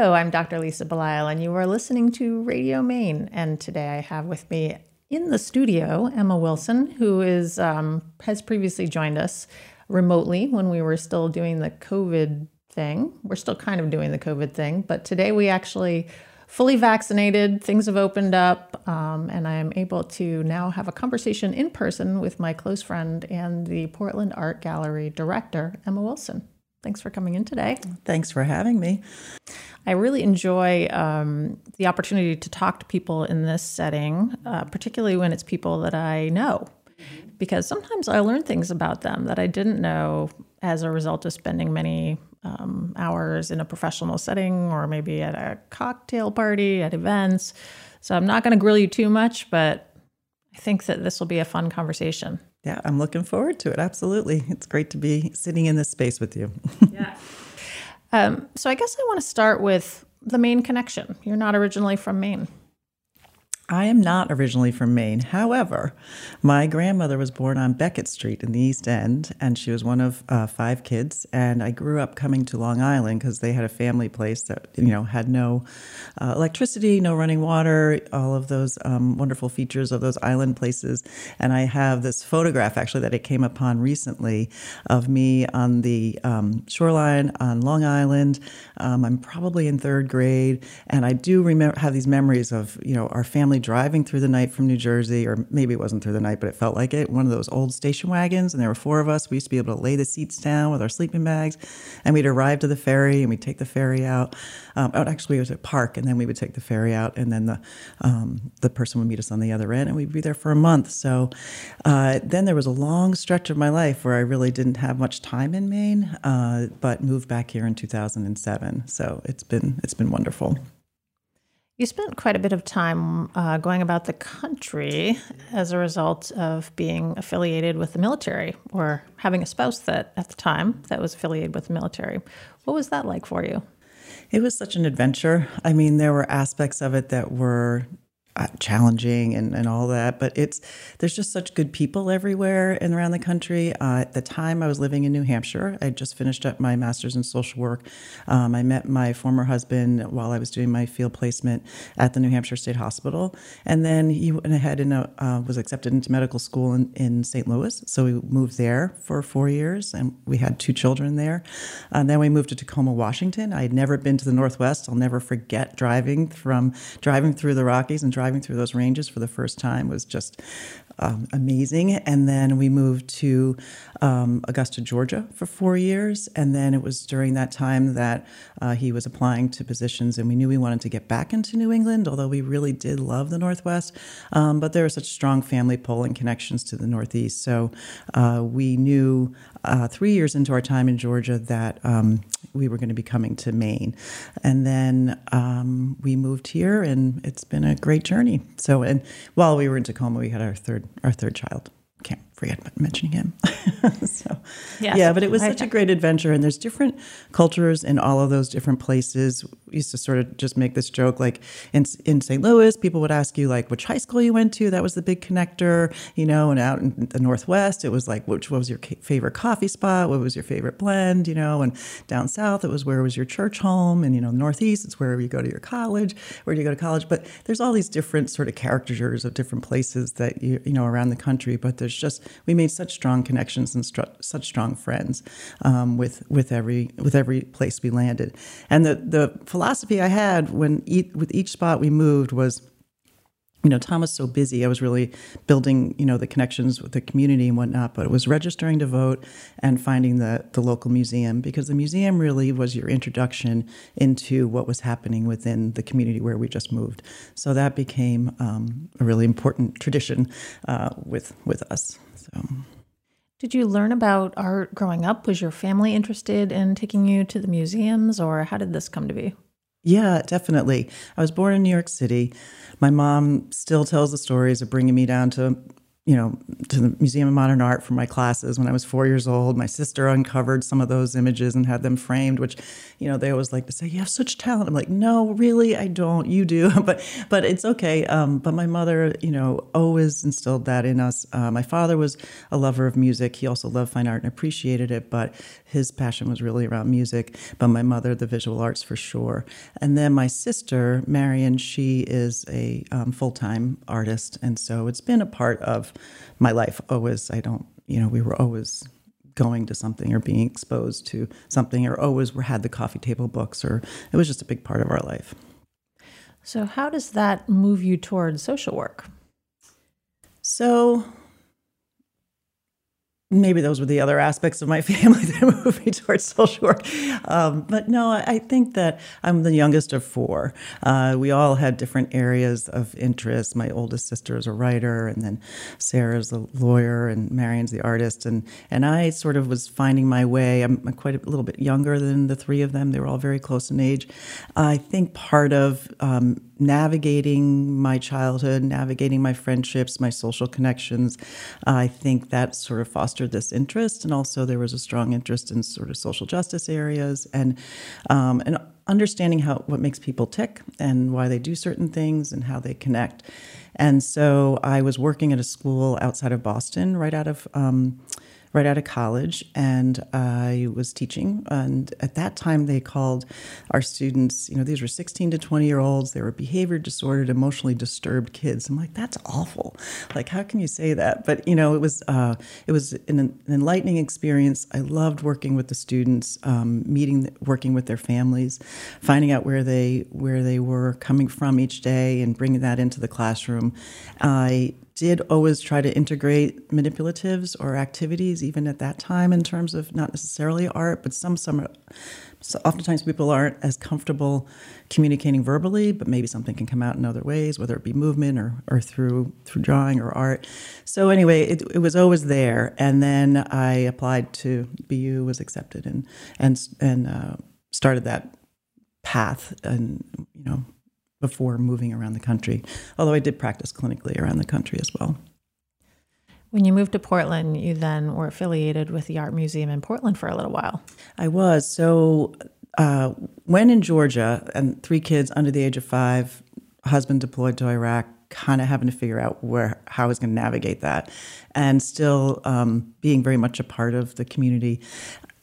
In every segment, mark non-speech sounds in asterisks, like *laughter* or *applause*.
Hello, I'm Dr. Lisa Belisle, and you are listening to Radio Maine. And today I have with me in the studio Emma Wilson, who is um, has previously joined us remotely when we were still doing the COVID thing. We're still kind of doing the COVID thing, but today we actually fully vaccinated. Things have opened up, um, and I am able to now have a conversation in person with my close friend and the Portland Art Gallery director, Emma Wilson. Thanks for coming in today. Thanks for having me. I really enjoy um, the opportunity to talk to people in this setting, uh, particularly when it's people that I know, because sometimes I learn things about them that I didn't know as a result of spending many um, hours in a professional setting or maybe at a cocktail party, at events. So I'm not going to grill you too much, but I think that this will be a fun conversation. Yeah, I'm looking forward to it. Absolutely. It's great to be sitting in this space with you. *laughs* yeah. Um, so I guess I want to start with the Maine connection. You're not originally from Maine. I am not originally from Maine. However, my grandmother was born on Beckett Street in the East End, and she was one of uh, five kids. And I grew up coming to Long Island because they had a family place that you know had no uh, electricity, no running water, all of those um, wonderful features of those island places. And I have this photograph actually that I came upon recently of me on the um, shoreline on Long Island. Um, I'm probably in third grade, and I do remember have these memories of you know our family driving through the night from New Jersey, or maybe it wasn't through the night, but it felt like it. One of those old station wagons, and there were four of us. We used to be able to lay the seats down with our sleeping bags, and we'd arrive to the ferry, and we'd take the ferry out. Um, oh, actually, it was a park, and then we would take the ferry out, and then the um, the person would meet us on the other end, and we'd be there for a month. So uh, then there was a long stretch of my life where I really didn't have much time in Maine, uh, but moved back here in 2007. So it's been it's been wonderful. You spent quite a bit of time uh, going about the country as a result of being affiliated with the military or having a spouse that at the time that was affiliated with the military. What was that like for you? It was such an adventure. I mean, there were aspects of it that were challenging and, and all that but it's there's just such good people everywhere and around the country. Uh, at the time i was living in new hampshire i just finished up my master's in social work. Um, i met my former husband while i was doing my field placement at the new hampshire state hospital. And then he went ahead and uh, uh was accepted into medical school in, in st louis. So we moved there for four years and we had two children there. And then we moved to tacoma washington. I had never been to the northwest. I'll never forget driving from driving through the rockies and driving through those ranges for the first time was just um, amazing. And then we moved to um, Augusta, Georgia for four years. And then it was during that time that uh, he was applying to positions, and we knew we wanted to get back into New England, although we really did love the Northwest. Um, but there were such strong family pull and connections to the Northeast. So uh, we knew uh, three years into our time in Georgia that um, we were going to be coming to Maine. And then um, we moved here, and it's been a great journey. So, and while we were in Tacoma, we had our third our third child can't forget mentioning him. *laughs* so, yes. yeah, but it was such a great adventure, and there's different cultures in all of those different places. Used to sort of just make this joke, like in in St. Louis, people would ask you like which high school you went to. That was the big connector, you know. And out in the Northwest, it was like which what was your favorite coffee spot? What was your favorite blend? You know, and down south, it was where was your church home, and you know, Northeast, it's where you go to your college. Where do you go to college? But there's all these different sort of caricatures of different places that you you know around the country. But there's just we made such strong connections and stru- such strong friends um, with with every with every place we landed. And the the philosophy I had when e- with each spot we moved was you know, Tom was so busy. I was really building, you know, the connections with the community and whatnot, but it was registering to vote and finding the, the local museum because the museum really was your introduction into what was happening within the community where we just moved. So that became um, a really important tradition uh, with, with us. So. Did you learn about art growing up? Was your family interested in taking you to the museums, or how did this come to be? Yeah, definitely. I was born in New York City. My mom still tells the stories of bringing me down to you know, to the Museum of Modern Art for my classes when I was four years old. My sister uncovered some of those images and had them framed, which, you know, they always like to say, "You have such talent." I'm like, "No, really, I don't. You do." *laughs* but but it's okay. Um, but my mother, you know, always instilled that in us. Uh, my father was a lover of music. He also loved fine art and appreciated it, but his passion was really around music. But my mother, the visual arts for sure. And then my sister, Marion, she is a um, full time artist, and so it's been a part of my life always i don't you know we were always going to something or being exposed to something or always were had the coffee table books or it was just a big part of our life. So how does that move you towards social work? So maybe those were the other aspects of my *laughs* family that moved me towards social work. Um, but no, I think that I'm the youngest of four. Uh, we all had different areas of interest. My oldest sister is a writer, and then Sarah's a lawyer, and Marion's the artist. And, and I sort of was finding my way. I'm, quite a little bit younger than the three of them. They were all very close in age. I think part of um, navigating my childhood, navigating my friendships, my social connections. I think that sort of fostered this interest, and also there was a strong interest in sort of social justice areas and um, and understanding how what makes people tick and why they do certain things and how they connect. And so I was working at a school outside of Boston, right out of. Um, right out of college, and I was teaching. And at that time, they called our students, you know, these were 16 to 20 year olds. They were behavior disordered, emotionally disturbed kids. I'm like, that's awful. Like, how can you say that? But you know, it was uh, it was an, an, enlightening experience. I loved working with the students, um, meeting, working with their families, finding out where they where they were coming from each day, and bringing that into the classroom. I did always try to integrate manipulatives or activities, even at that time, in terms of not necessarily art, but some some. So oftentimes people aren't as comfortable communicating verbally, but maybe something can come out in other ways, whether it be movement or, or through through drawing or art. So anyway, it, it was always there, and then I applied to BU, was accepted, and and and uh, started that path, and you know before moving around the country, although I did practice clinically around the country as well. When you moved to Portland, you then were affiliated with the Art Museum in Portland for a little while. I was. So, uh, when in Georgia, and three kids under the age of five, husband deployed to Iraq, kind of having to figure out where how I was going to navigate that, and still um, being very much a part of the community.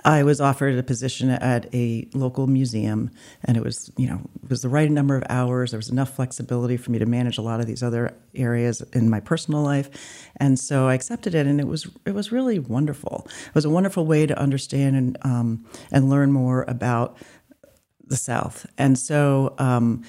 I was offered a position at a local museum, and it was, you know, it was the right number of hours. There was enough flexibility for me to manage a lot of these other areas in my personal life, and so I accepted it, and it was it was really wonderful. It was a wonderful way to understand and um, and learn more about the South, and so. Um,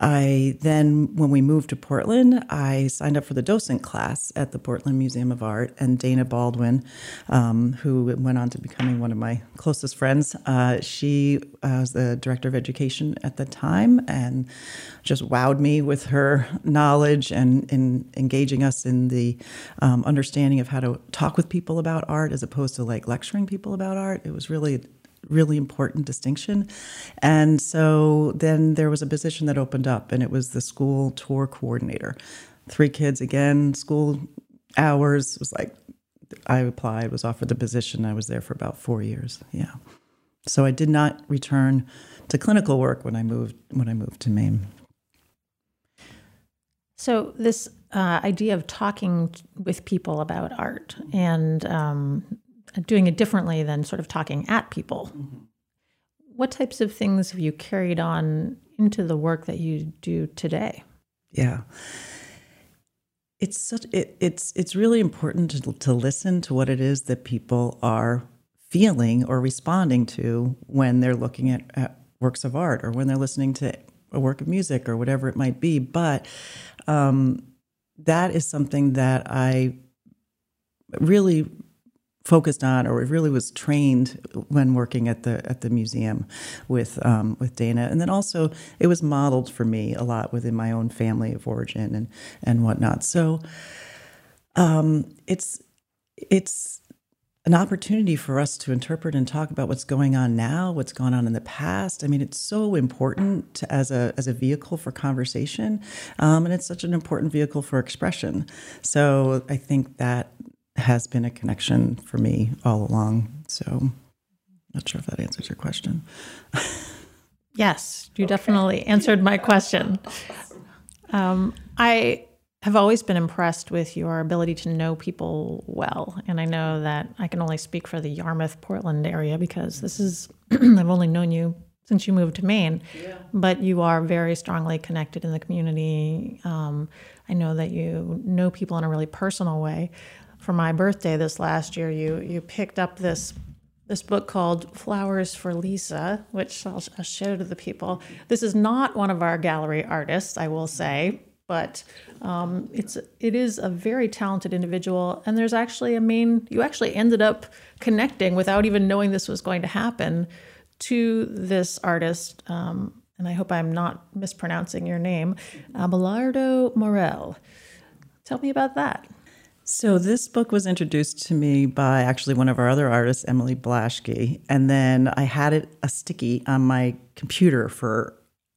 I then, when we moved to Portland, I signed up for the docent class at the Portland Museum of Art. And Dana Baldwin, um, who went on to becoming one of my closest friends, uh, she uh, was the director of education at the time and just wowed me with her knowledge and in engaging us in the um, understanding of how to talk with people about art as opposed to like lecturing people about art. It was really really important distinction. And so then there was a position that opened up, and it was the school tour coordinator. Three kids again, school hours. Was like I applied, was offered the position. I was there for about four years. Yeah. So I did not return to clinical work when I moved when I moved to Maine. So this uh, idea of talking with people about art and um, doing it differently than sort of talking at people. Mm-hmm. What types of things have you carried on into the work that you do today? Yeah. It's such it, it's it's really important to, to listen to what it is that people are feeling or responding to when they're looking at, at works of art or when they're listening to a work of music or whatever it might be. But um, that is something that I really focused on or really was trained when working at the at the museum with um, with Dana, and then also it was modeled for me a lot within my own family of origin and and whatnot. So um, it's it's an opportunity for us to interpret and talk about what's going on now, what's gone on in the past. I mean, it's so important to, as a as a vehicle for conversation, um, and it's such an important vehicle for expression. So I think that has been a connection for me all along. So, not sure if that answers your question. *laughs* yes, you okay. definitely answered my question. Um, I have always been impressed with your ability to know people well. And I know that I can only speak for the Yarmouth, Portland area because this is, *clears throat* I've only known you since you moved to Maine, yeah. but you are very strongly connected in the community. Um, I know that you know people in a really personal way. For my birthday this last year, you you picked up this this book called Flowers for Lisa, which I'll, I'll show to the people. This is not one of our gallery artists, I will say, but um, it's it is a very talented individual, and there's actually a main. You actually ended up connecting without even knowing this was going to happen to this artist, um, and I hope I'm not mispronouncing your name, Abelardo Morell. Tell me about that. So this book was introduced to me by actually one of our other artists, Emily Blaschke, and then I had it a sticky on my computer for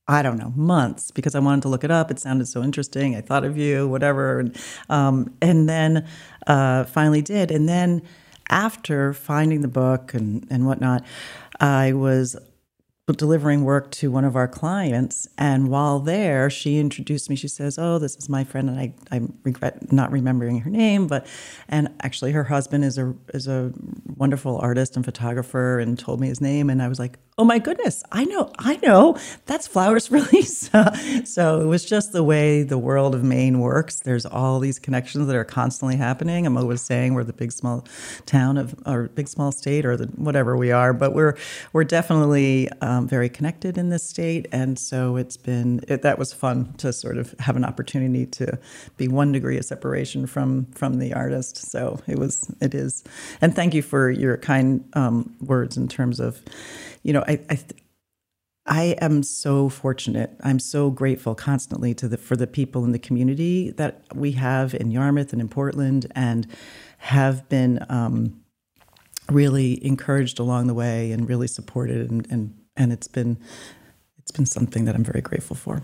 I don't know, months because I wanted to look it up. It sounded so interesting. I thought of you, whatever. And, um, and then uh, finally did. And then after finding the book and, and whatnot, I was delivering work to one of our clients. And while there, she introduced me. She says, Oh, this is my friend. And I, I regret not remembering her name, but, and actually her husband is a, is a wonderful artist and photographer and told me his name. And I was like, oh my goodness, I know, I know, that's Flowers *laughs* Lisa. so it was just the way the world of Maine works. There's all these connections that are constantly happening. I'm always saying we're the big small town of, or big small state, or the whatever we are, but we're we're definitely um, very connected in this state, and so it's been it, that was fun to sort of have an opportunity to be one degree of separation from from the artist. So it was, it is, and thank you for your kind um, words in terms of you know, I, I, I am so fortunate. I'm so grateful constantly to the for the people in the community that we have in Yarmouth and in Portland, and have been um, really encouraged along the way and really supported, and, and and it's been it's been something that I'm very grateful for.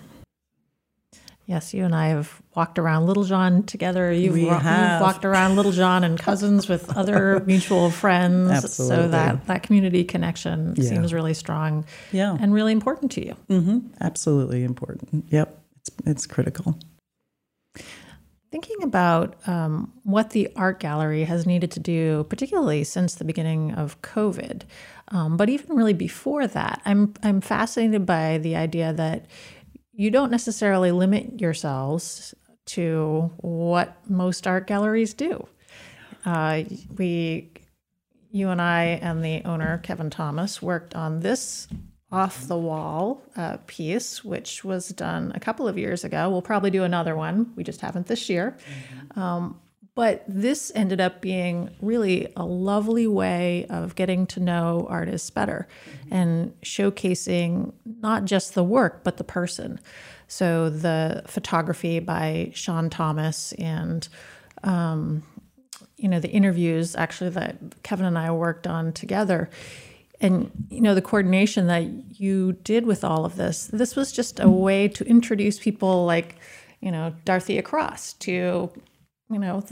Yes, you and I have walked around Littlejohn together. You've, we you've walked around Littlejohn and Cousins with *laughs* other mutual friends. Absolutely. So that, that community connection yeah. seems really strong yeah. and really important to you. Mm-hmm. Absolutely important. Yep, it's, it's critical. Thinking about um, what the art gallery has needed to do, particularly since the beginning of COVID, um, but even really before that, I'm I'm fascinated by the idea that you don't necessarily limit yourselves to what most art galleries do. Uh, we, you and I and the owner Kevin Thomas worked on this off the wall uh, piece, which was done a couple of years ago. We'll probably do another one. We just haven't this year. Mm-hmm. Um, but this ended up being really a lovely way of getting to know artists better and showcasing not just the work, but the person. So the photography by Sean Thomas and, um, you know, the interviews actually that Kevin and I worked on together. And, you know, the coordination that you did with all of this, this was just a way to introduce people like, you know, Dorothea Cross to, you know,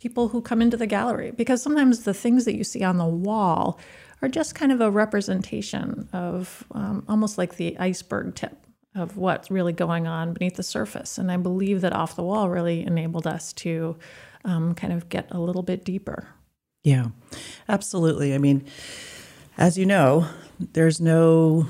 people who come into the gallery because sometimes the things that you see on the wall are just kind of a representation of um, almost like the iceberg tip of what's really going on beneath the surface. And I believe that off the wall really enabled us to um, kind of get a little bit deeper. Yeah, absolutely. I mean, as you know, there's no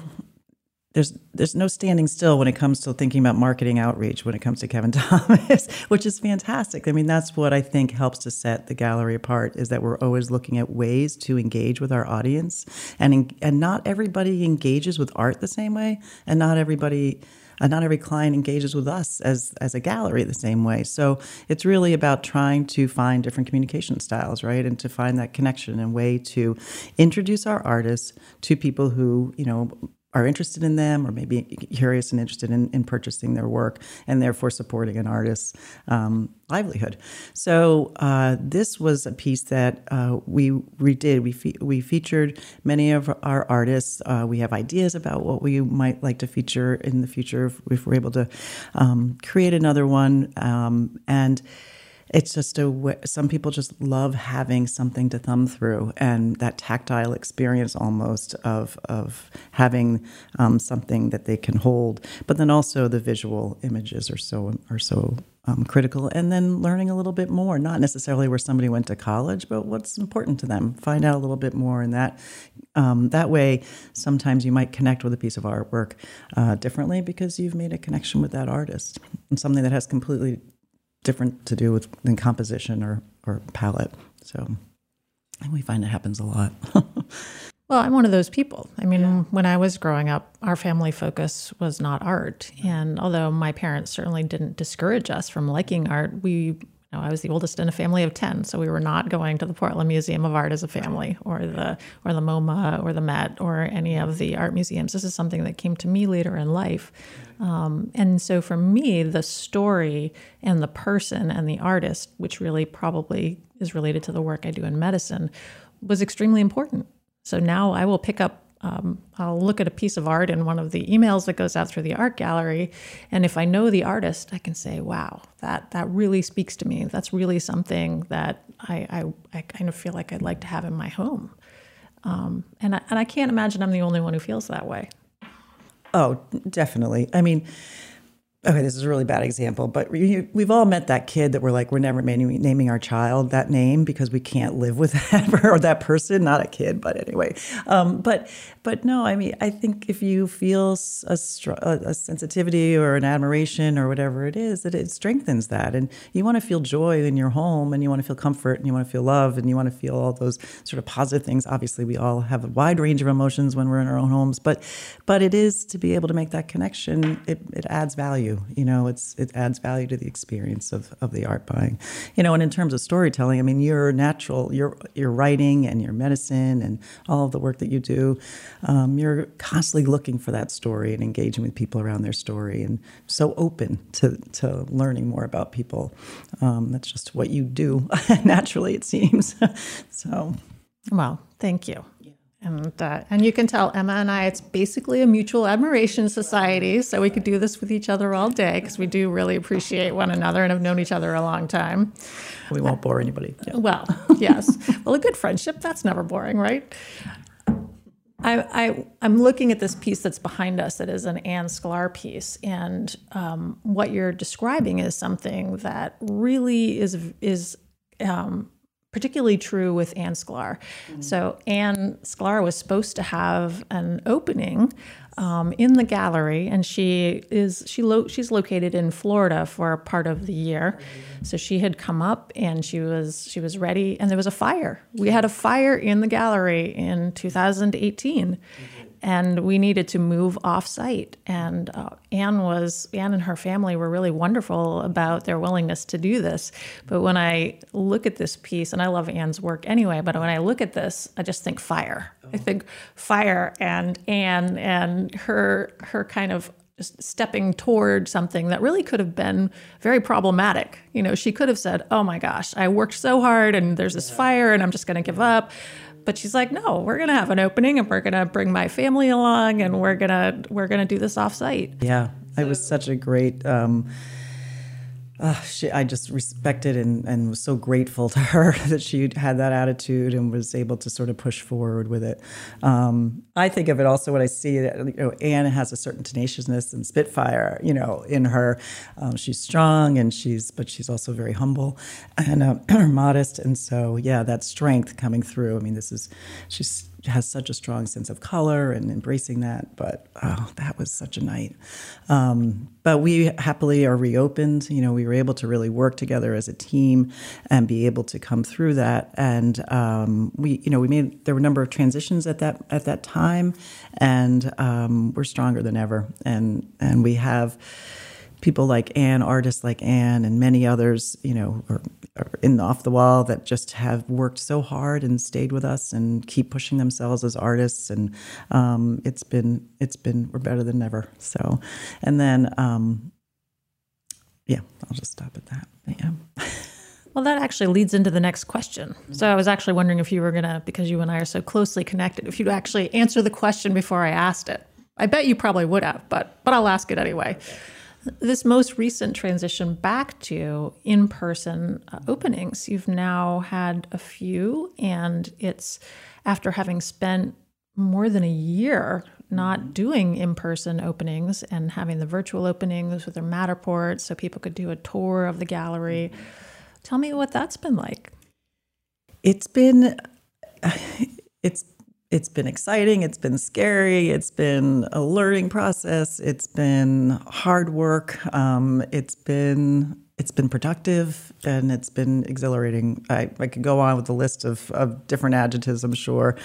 there's there's no standing still when it comes to thinking about marketing outreach when it comes to Kevin *laughs* Thomas, which is fantastic. I mean, that's what I think helps to set the gallery apart is that we're always looking at ways to engage with our audience, and and not everybody engages with art the same way, and not everybody. Uh, not every client engages with us as as a gallery the same way. So it's really about trying to find different communication styles, right, and to find that connection and way to introduce our artists to people who you know are interested in them or maybe curious and interested in, in purchasing their work and therefore supporting an artist's um, livelihood. So uh, this was a piece that uh, we redid. We fe- we featured many of our artists. Uh, we have ideas about what we might like to feature in the future if, if we're able to um, create another one. Um, and it's just a some people just love having something to thumb through and that tactile experience almost of of having um, something that they can hold. But then also the visual images are so are so um, critical. And then learning a little bit more not necessarily where somebody went to college but what's important to them. Find out a little bit more and that um, that way sometimes you might connect with a piece of artwork uh, differently because you've made a connection with that artist. And something that has completely different to do with than composition or or palette. So and we find it happens a lot. *laughs* well, I'm one of those people. I mean, yeah. when I was growing up, our family focus was not art. And although my parents certainly didn't discourage us from liking art, we know, I was the oldest in a family of 10, so we were not going to the Portland Museum of Art as a family or the or the MoMA or the Met or any of the art museums. This is something that came to me later in life. Um, and so for me, the story and the person and the artist, which really probably is related to the work I do in medicine, was extremely important. So now I will pick up um, I'll look at a piece of art in one of the emails that goes out through the art gallery, and if I know the artist, I can say, "Wow, that that really speaks to me. That's really something that I I, I kind of feel like I'd like to have in my home." Um, and I, and I can't imagine I'm the only one who feels that way. Oh, definitely. I mean, okay, this is a really bad example, but we've all met that kid that we're like, we're never naming our child that name because we can't live with *laughs* that or that person. Not a kid, but anyway. Um, but but no, I mean, I think if you feel a, a, sensitivity or an admiration or whatever it is, that it strengthens that, and you want to feel joy in your home, and you want to feel comfort, and you want to feel love, and you want to feel all those sort of positive things. Obviously, we all have a wide range of emotions when we're in our own homes, but but it is to be able to make that connection. It, it adds value. You know, it's it adds value to the experience of of the art buying. You know, and in terms of storytelling, I mean, your natural, your your writing and your medicine and all of the work that you do um, you're constantly looking for that story and engaging with people around their story and so open to, to learning more about people. Um, that's just what you do *laughs* naturally, it seems. *laughs* so, well, thank you. And, uh, and you can tell Emma and I, it's basically a mutual admiration society. So we could do this with each other all day because we do really appreciate one another and have known each other a long time. We won't bore anybody. Yeah. Well, yes. Well, a good friendship, that's never boring, right? I, I, am looking at this piece that's behind us that is an Anne Sklar piece. And um, what you're describing is something that really is, is um, particularly true with Anne Sklar. Mm-hmm. So Anne Sklar was supposed to have an opening um, in the gallery, and she is she lo- she's located in Florida for part of the year. So she had come up and she was she was ready, and there was a fire. We had a fire in the gallery in 2018, and we needed to move off site. And uh, Anne was Anne and her family were really wonderful about their willingness to do this. But when I look at this piece, and I love Anne's work anyway, but when I look at this, I just think fire. I think fire and Anne and her her kind of stepping toward something that really could have been very problematic. You know, she could have said, "Oh my gosh, I worked so hard and there's this fire and I'm just going to give up." But she's like, "No, we're going to have an opening and we're going to bring my family along and we're going to we're going to do this off site. Yeah. It was such a great um, uh, she, I just respected and, and was so grateful to her *laughs* that she had that attitude and was able to sort of push forward with it. Um, I think of it also when I see that you know Anne has a certain tenaciousness and spitfire, you know, in her. Um, she's strong and she's, but she's also very humble and uh, *clears throat* modest. And so, yeah, that strength coming through. I mean, this is she's has such a strong sense of color and embracing that. But oh, that was such a night. Um, but we happily are reopened. You know, we were able to really work together as a team and be able to come through that. And um, we, you know, we made there were a number of transitions at that at that time, and um, we're stronger than ever. And and we have people like Anne, artists like Anne, and many others, you know, are, are in off the wall that just have worked so hard and stayed with us and keep pushing themselves as artists. And um, it's been it's been we're better than ever. So, and then um, yeah, I'll just stop at that. Yeah. *laughs* Well, that actually leads into the next question. So I was actually wondering if you were going to, because you and I are so closely connected, if you'd actually answer the question before I asked it. I bet you probably would have, but but I'll ask it anyway. This most recent transition back to in-person uh, openings, you've now had a few, and it's after having spent more than a year not doing in-person openings and having the virtual openings with their Matterport, so people could do a tour of the gallery. Tell me what that's been like. It's been *sighs* it's it's been exciting, it's been scary, it's been a learning process, it's been hard work, um, it's been it's been productive and it's been exhilarating. I, I could go on with a list of, of different adjectives, I'm sure.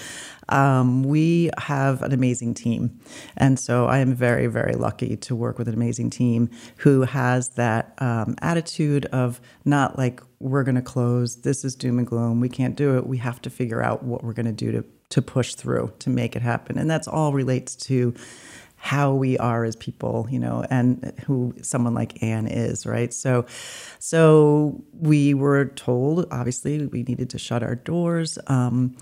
Um, we have an amazing team. And so I am very, very lucky to work with an amazing team who has that um, attitude of not like, we're going to close, this is doom and gloom, we can't do it, we have to figure out what we're going to do to, to push through to make it happen. And that's all relates to how we are as people, you know, and who someone like Anne is, right? So, so we were told, obviously, we needed to shut our doors. Um,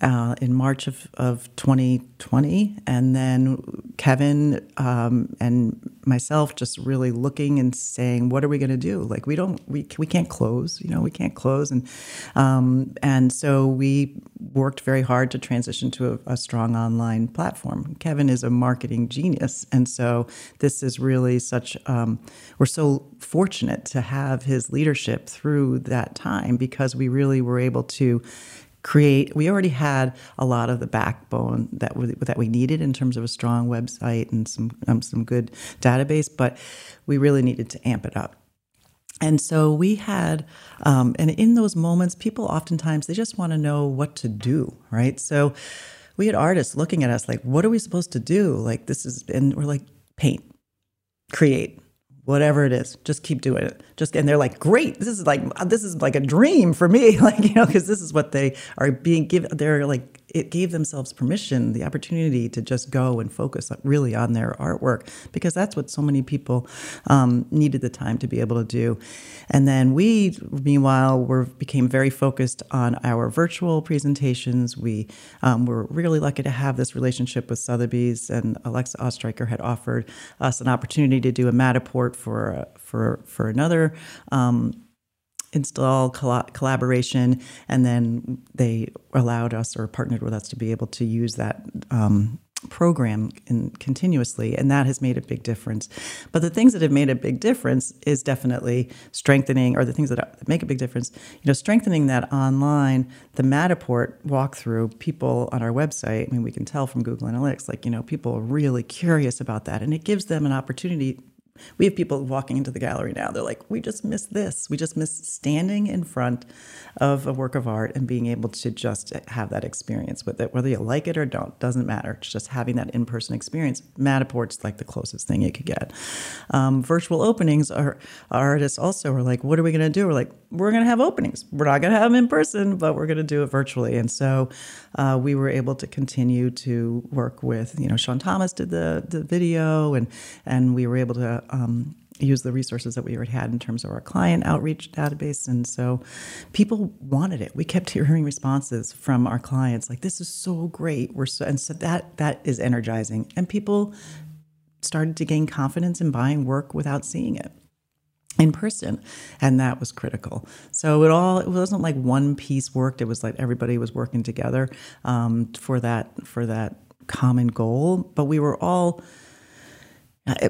uh, in March of, of 2020. And then Kevin um, and myself just really looking and saying, what are we going to do? Like, we don't, we, we can't close, you know, we can't close. And, um, and so we worked very hard to transition to a, a strong online platform. Kevin is a marketing genius. And so this is really such, um, we're so fortunate to have his leadership through that time because we really were able to create we already had a lot of the backbone that we, that we needed in terms of a strong website and some um, some good database but we really needed to amp it up. And so we had um, and in those moments people oftentimes they just want to know what to do right? So we had artists looking at us like what are we supposed to do? Like this is and we're like paint. Create whatever it is just keep doing it. Just and they're like great. This is like this is like a dream for me. *laughs* Like you know because this is what they are being given. They're like it gave themselves permission, the opportunity to just go and focus really on their artwork because that's what so many people um, needed the time to be able to do. And then we, meanwhile, were became very focused on our virtual presentations. We um, were really lucky to have this relationship with Sotheby's, and Alexa Ostreicher had offered us an opportunity to do a Matterport for for for another. Um, install collaboration, and then they allowed us or partnered with us to be able to use that um, program in, continuously, and that has made a big difference. But the things that have made a big difference is definitely strengthening, or the things that make a big difference, you know, strengthening that online, the Matterport walkthrough. People on our website, I mean, we can tell from Google Analytics, like you know, people are really curious about that, and it gives them an opportunity we have people walking into the gallery now. They're like, we just miss this. We just miss standing in front of a work of art and being able to just have that experience with it. Whether you like it or don't, doesn't matter. It's just having that in person experience. Matterport's like the closest thing you could get. Um, virtual openings are artists also are like, what are we going to do? We're like, we're going to have openings. We're not going to have them in person, but we're going to do it virtually. And so uh, we were able to continue to work with, you know, Sean Thomas did the, the video and, and we were able to um, use the resources that we already had in terms of our client outreach database. And so people wanted it. We kept *laughs* hearing responses from our clients like, this is so great. We're so, and so that, that is energizing. And people started to gain confidence in buying work without seeing it in person and that was critical so it all it wasn't like one piece worked it was like everybody was working together um, for that for that common goal but we were all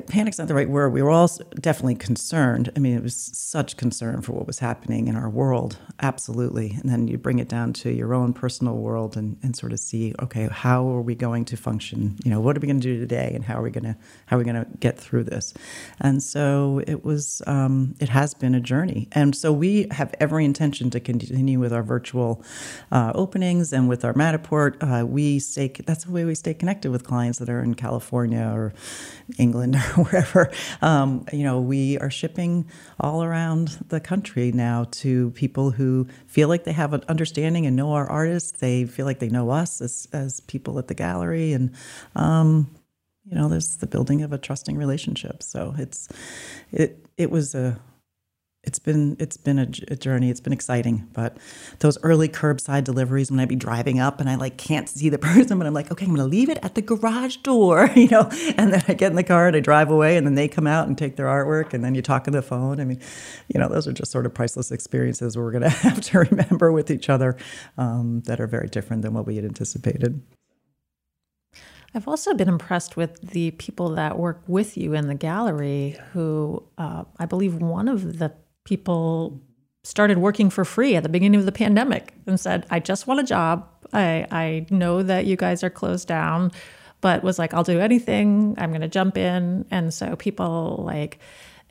panic's not the right word. We were all definitely concerned. I mean, it was such concern for what was happening in our world, absolutely. And then you bring it down to your own personal world and, and sort of see, okay, how are we going to function? You know, what are we going to do today, and how are we going to how are we going to get through this? And so it was, um, it has been a journey. And so we have every intention to continue with our virtual uh, openings and with our Matterport. Uh, we stay. That's the way we stay connected with clients that are in California or England England or *laughs* wherever. Um, you know, we are shipping all around the country now to people who feel like they have an understanding and know our artists. They feel like they know us as, as people at the gallery. And, um, you know, there's the building of a trusting relationship. So it's, it, it was a, it's been it's been a, a, journey. It's been exciting, but those early curbside deliveries when I'd be driving up and I like can't see the *laughs* person, but I'm like, okay, I'm going to leave it at the garage door, *laughs* you know, and then I get in the car and I drive away, and then they come out and take their artwork, and then you talk on the phone. I mean, you know, those are just sort of priceless experiences we're going *laughs* to have to remember with each other um, that are very different than what we had anticipated. I've also been impressed with the people that work with you in the gallery, who uh, I believe one of the people started working for free at the beginning of the pandemic and said, I just want a job. I, I know that you guys are closed down, but was like, I'll do anything. I'm going to jump in. And so people like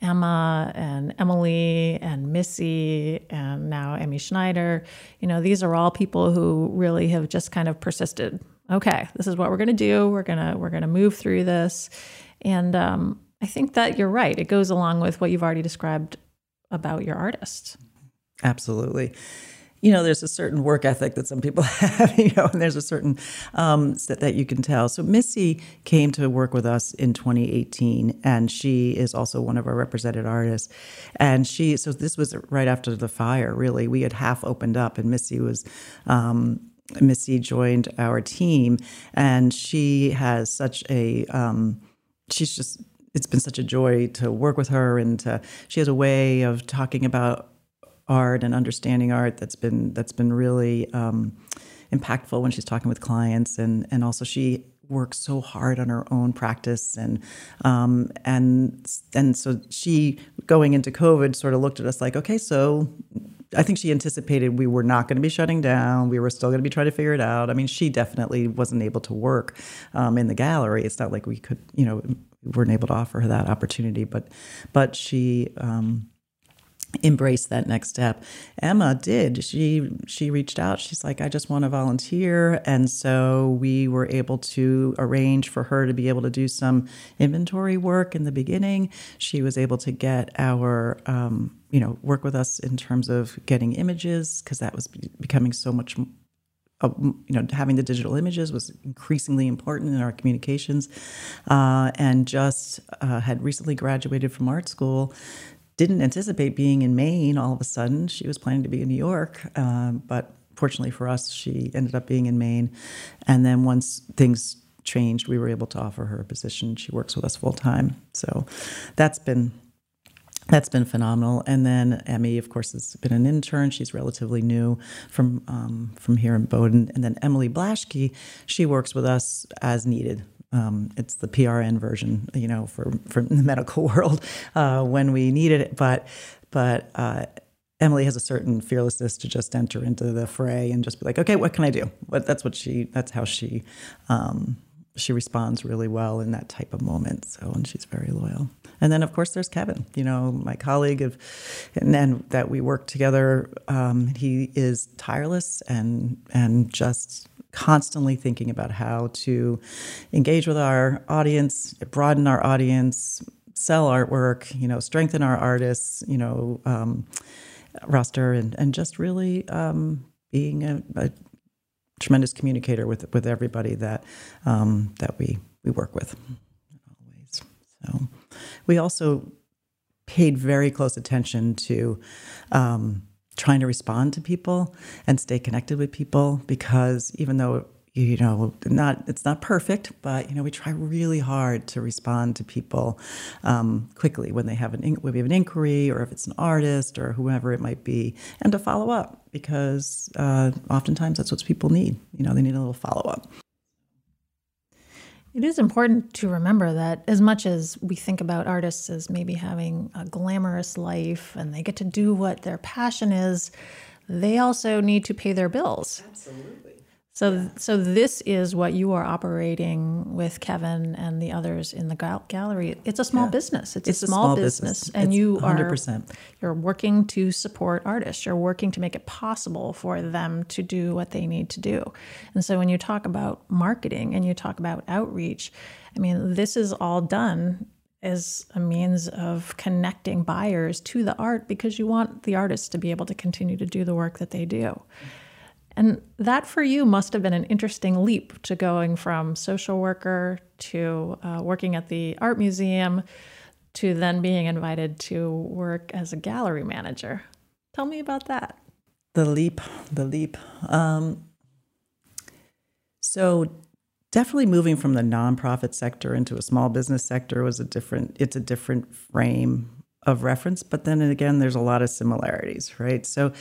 Emma and Emily and Missy and now Emmy Schneider, you know, these are all people who really have just kind of persisted. Okay, this is what we're going to do. We're going to we're going to move through this. And um, I think that you're right. It goes along with what you've already described about your artist. Absolutely. You know, there's a certain work ethic that some people *laughs* have, you know, and there's a certain um, that, that you can tell. So Missy came to work with us in 2018, and she is also one of our represented artists. And she, so this was right after the fire, really. We had half opened up, and Missy was. Um, Missy joined our team, and she has such a um, she's just it's been such a joy to work with her, and to, she has a way of talking about art and understanding art that's been that's been really um, impactful when she's talking with clients, and and also she works so hard on her own practice and um, and and so she going into COVID sort of looked at us like, okay, so I think she anticipated we were not going to be shutting down. We were still going to be trying to figure it out. I mean, she definitely wasn't able to work um, in the gallery. It's not like we could, you know, weren't able to offer her that opportunity, but but she um, embraced that next step. Emma did. She she reached out. She's like, I just want to volunteer, and so we were able to arrange for her to be able to do some inventory work in the beginning. She was able to get our um, you know work with us in terms of getting images because that was becoming so much uh, you know, having the digital images was increasingly important in our communications, uh, and just uh, had recently graduated from art school. Didn't anticipate being in Maine all of a sudden. She was planning to be in New York, uh, but fortunately for us, she ended up being in Maine. And then once things changed, we were able to offer her a position. She works with us full time. So that's been that's been phenomenal. And then Emmy, of course, has been an intern. She's relatively new from um, from here in Bowdoin. And then Emily Blaschke, she works with us as needed. Um, it's the PRN version, you know, for for the medical *laughs* world uh, when we needed it. But but uh, Emily has a certain fearlessness to just enter into the fray and just be like, okay, what can I do? But that's what she. That's how she. Um, she responds really well in that type of moment. So, and she's very loyal. And then, of course, there's Kevin, you know, my colleague of, and then that we work together. Um, he is tireless and and just constantly thinking about how to engage with our audience, broaden our audience, sell artwork, you know, strengthen our artists, you know, um, roster, and and just really um, being a, a, tremendous communicator with with everybody that um, that we we work with. Always so. We also paid very close attention to um, trying to respond to people and stay connected with people because even though you know not it's not perfect but you know we try really hard to respond to people um, quickly when they have an when we have an inquiry or if it's an artist or whoever it might be and to follow up because uh, oftentimes that's what people need you know they need a little follow up it is important to remember that as much as we think about artists as maybe having a glamorous life and they get to do what their passion is, they also need to pay their bills. Absolutely. So, yeah. so this is what you are operating with Kevin and the others in the gallery. It's a small yeah. business. It's, it's, a small, small business, business, and it's you 100%. are you're working to support artists. You're working to make it possible for them to do what they need to do. And so, when you talk about marketing and you talk about outreach, I mean, this is all done as a means of connecting buyers to the art because you want the artists to be able to continue to do the work that they do. And that for you must have been an interesting leap to going from social worker to uh, working at the art museum to then being invited to work as a gallery manager. Tell me about that. The leap, the leap. Um, so definitely moving from the nonprofit sector into a small business sector was a different. It's a different frame of reference, but then again, there's a lot of similarities, right? So,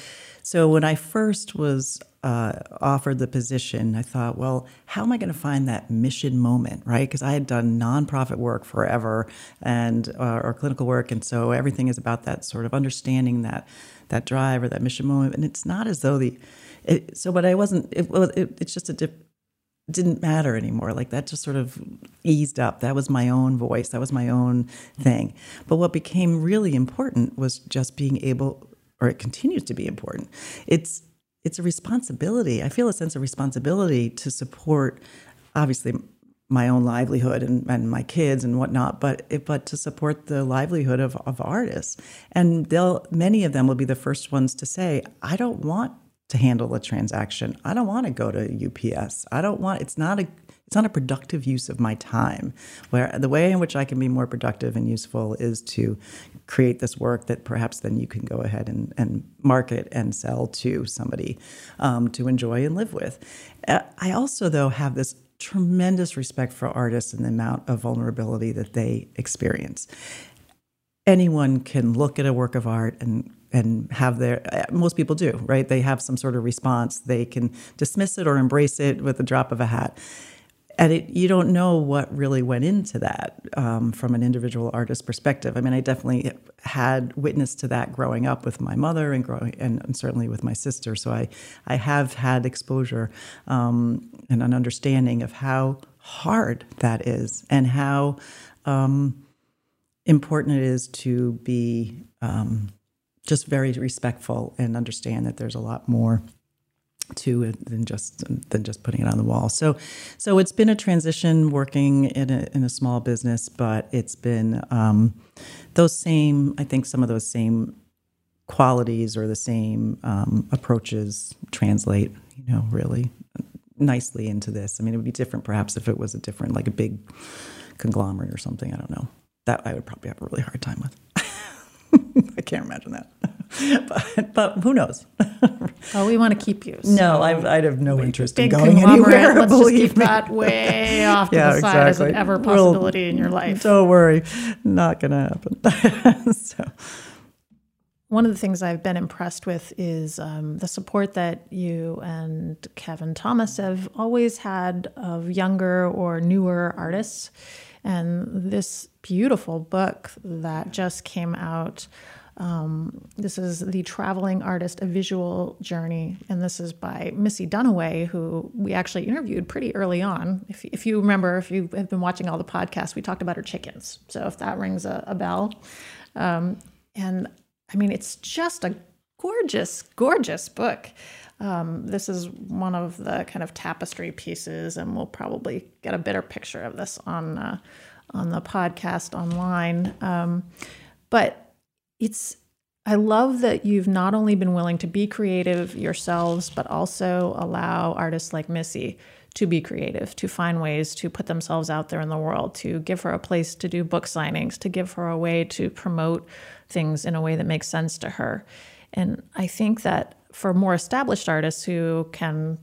so when I first was uh, offered the position, I thought, well, how am I going to find that mission moment, right? Because I had done nonprofit work forever and uh, or clinical work, and so everything is about that sort of understanding that that drive or that mission moment. And it's not as though the it, so, but I wasn't. It, it, it's just a dip, didn't matter anymore. Like that just sort of eased up. That was my own voice. That was my own thing. But what became really important was just being able, or it continues to be important. It's it's a responsibility. I feel a sense of responsibility to support, obviously, my own livelihood and, and my kids and whatnot, but but to support the livelihood of, of artists. And they'll many of them will be the first ones to say, I don't want to handle a transaction. I don't want to go to UPS. I don't want it's not a it's not a productive use of my time. Where the way in which I can be more productive and useful is to create this work that perhaps then you can go ahead and, and market and sell to somebody um, to enjoy and live with. Uh, I also, though, have this tremendous respect for artists and the amount of vulnerability that they experience. Anyone can look at a work of art and and have their most people do right they have some sort of response they can dismiss it or embrace it with the drop of a hat and it, you don't know what really went into that um, from an individual artist perspective. I mean, I definitely had witness to that growing up with my mother and growing, and, certainly with my sister. So I, I have had exposure um, and an understanding of how hard that is and how um, important it is to be um, just very respectful and understand that there's a lot more to than just than just putting it on the wall. So, so it's been a transition working in a in a small business, but it's been um, those same. I think some of those same qualities or the same um, approaches translate. You know, really nicely into this. I mean, it would be different perhaps if it was a different, like a big conglomerate or something. I don't know. That I would probably have a really hard time with. *laughs* I can't imagine that. *laughs* but, but who knows? *laughs* oh, we want to keep you. So no, I'd, I'd have no interest in going anywhere. Let's just keep me. that way *laughs* off to yeah, the side exactly. as an ever possibility well, in your life. Don't worry, not going to happen. so. One of the things I've been impressed with is um, the support that you and Kevin Thomas have always had of younger or newer artists. And this beautiful book that just came out um, this is The Traveling Artist, A Visual Journey. And this is by Missy Dunaway, who we actually interviewed pretty early on. If, if you remember, if you have been watching all the podcasts, we talked about her chickens. So if that rings a, a bell. Um, and I mean, it's just a gorgeous, gorgeous book. Um, this is one of the kind of tapestry pieces, and we'll probably get a better picture of this on uh, on the podcast online. Um, but it's I love that you've not only been willing to be creative yourselves, but also allow artists like Missy to be creative, to find ways to put themselves out there in the world, to give her a place to do book signings, to give her a way to promote things in a way that makes sense to her. And I think that for more established artists who can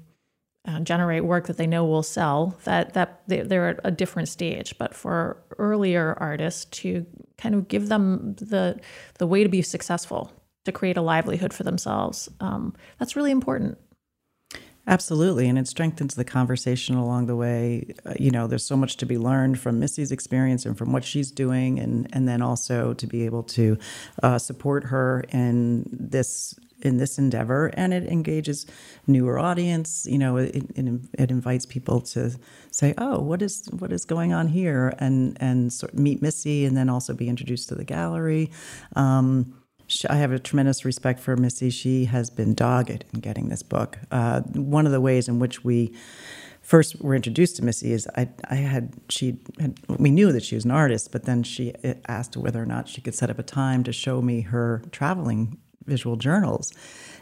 uh, generate work that they know will sell that that they're at a different stage. But for earlier artists to kind of give them the the way to be successful to create a livelihood for themselves um, that's really important. Absolutely, and it strengthens the conversation along the way. Uh, you know, there's so much to be learned from Missy's experience and from what she's doing, and and then also to be able to uh, support her in this in this endeavor and it engages newer audience you know it, it, it, invites people to say oh what is what is going on here and and sort of meet missy and then also be introduced to the gallery um, I have a tremendous respect for Missy. She has been dogged in getting this book. Uh, one of the ways in which we first were introduced to Missy is I, I had she had, we knew that she was an artist, but then she asked whether or not she could set up a time to show me her traveling visual journals,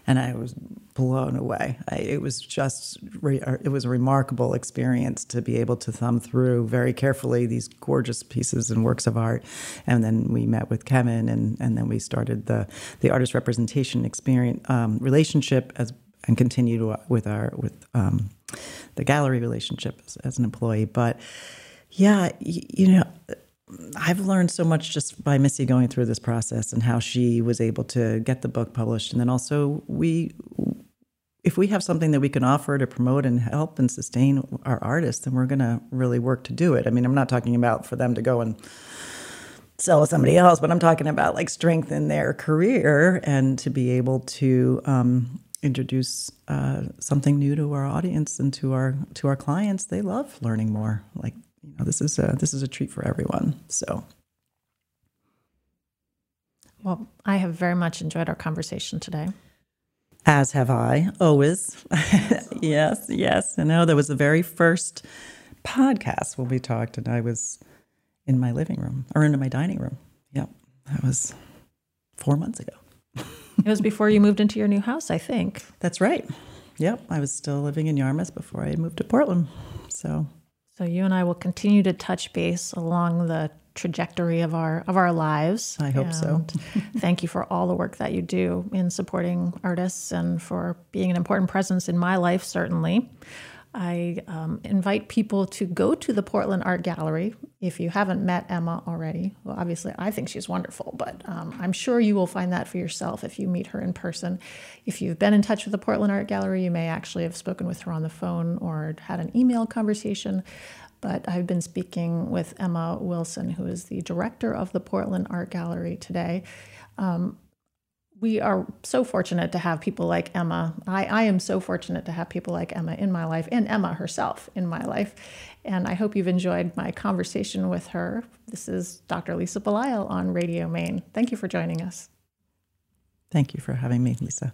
and I was blown away. I, it was just re, uh, it was a remarkable experience to be able to thumb through very carefully these gorgeous pieces and works of art, and then we met with Kevin, and and then we started the the artist representation experience um, relationship as and continued with our with um, the gallery relationship as, as, an employee. But yeah, you, you know, I've learned so much just by Missy going through this process and how she was able to get the book published, and then also we. If we have something that we can offer to promote and help and sustain our artists, then we're going to really work to do it. I mean, I'm not talking about for them to go and sell to somebody else, but I'm talking about like strengthen their career and to be able to um, introduce uh, something new to our audience and to our to our clients. They love learning more. Like you know, this is a this is a treat for everyone. So. Well, I have very much enjoyed our conversation today. As have I, always. *laughs* yes, yes. I know that was the very first podcast when we talked, and I was in my living room or into my dining room. Yep, that was four months ago it was before you moved into your new house, I think. That's right. Yep, I was still living in Yarmouth before I moved to Portland. So, so you and I will continue to touch base along the trajectory of our of our lives. I hope so. thank you for all the work that you do in supporting artists and for being an important presence in my life, certainly. I um, invite people to go to the Portland Art Gallery if you haven't met Emma already. Well, obviously, I think she's wonderful, but um, I'm sure you will find that for yourself if you meet her in person. If you've been in touch with the Portland Art Gallery, you may actually have spoken with her on the phone or had an email conversation. But I've been speaking with Emma Wilson, who is the director of the Portland Art Gallery today. Um, we are so fortunate to have people like Emma. I, I am so fortunate to have people like Emma in my life and Emma herself in my life. And I hope you've enjoyed my conversation with her. This is Dr. Lisa Belisle on Radio Maine. Thank you for joining us. Thank you for having me, Lisa.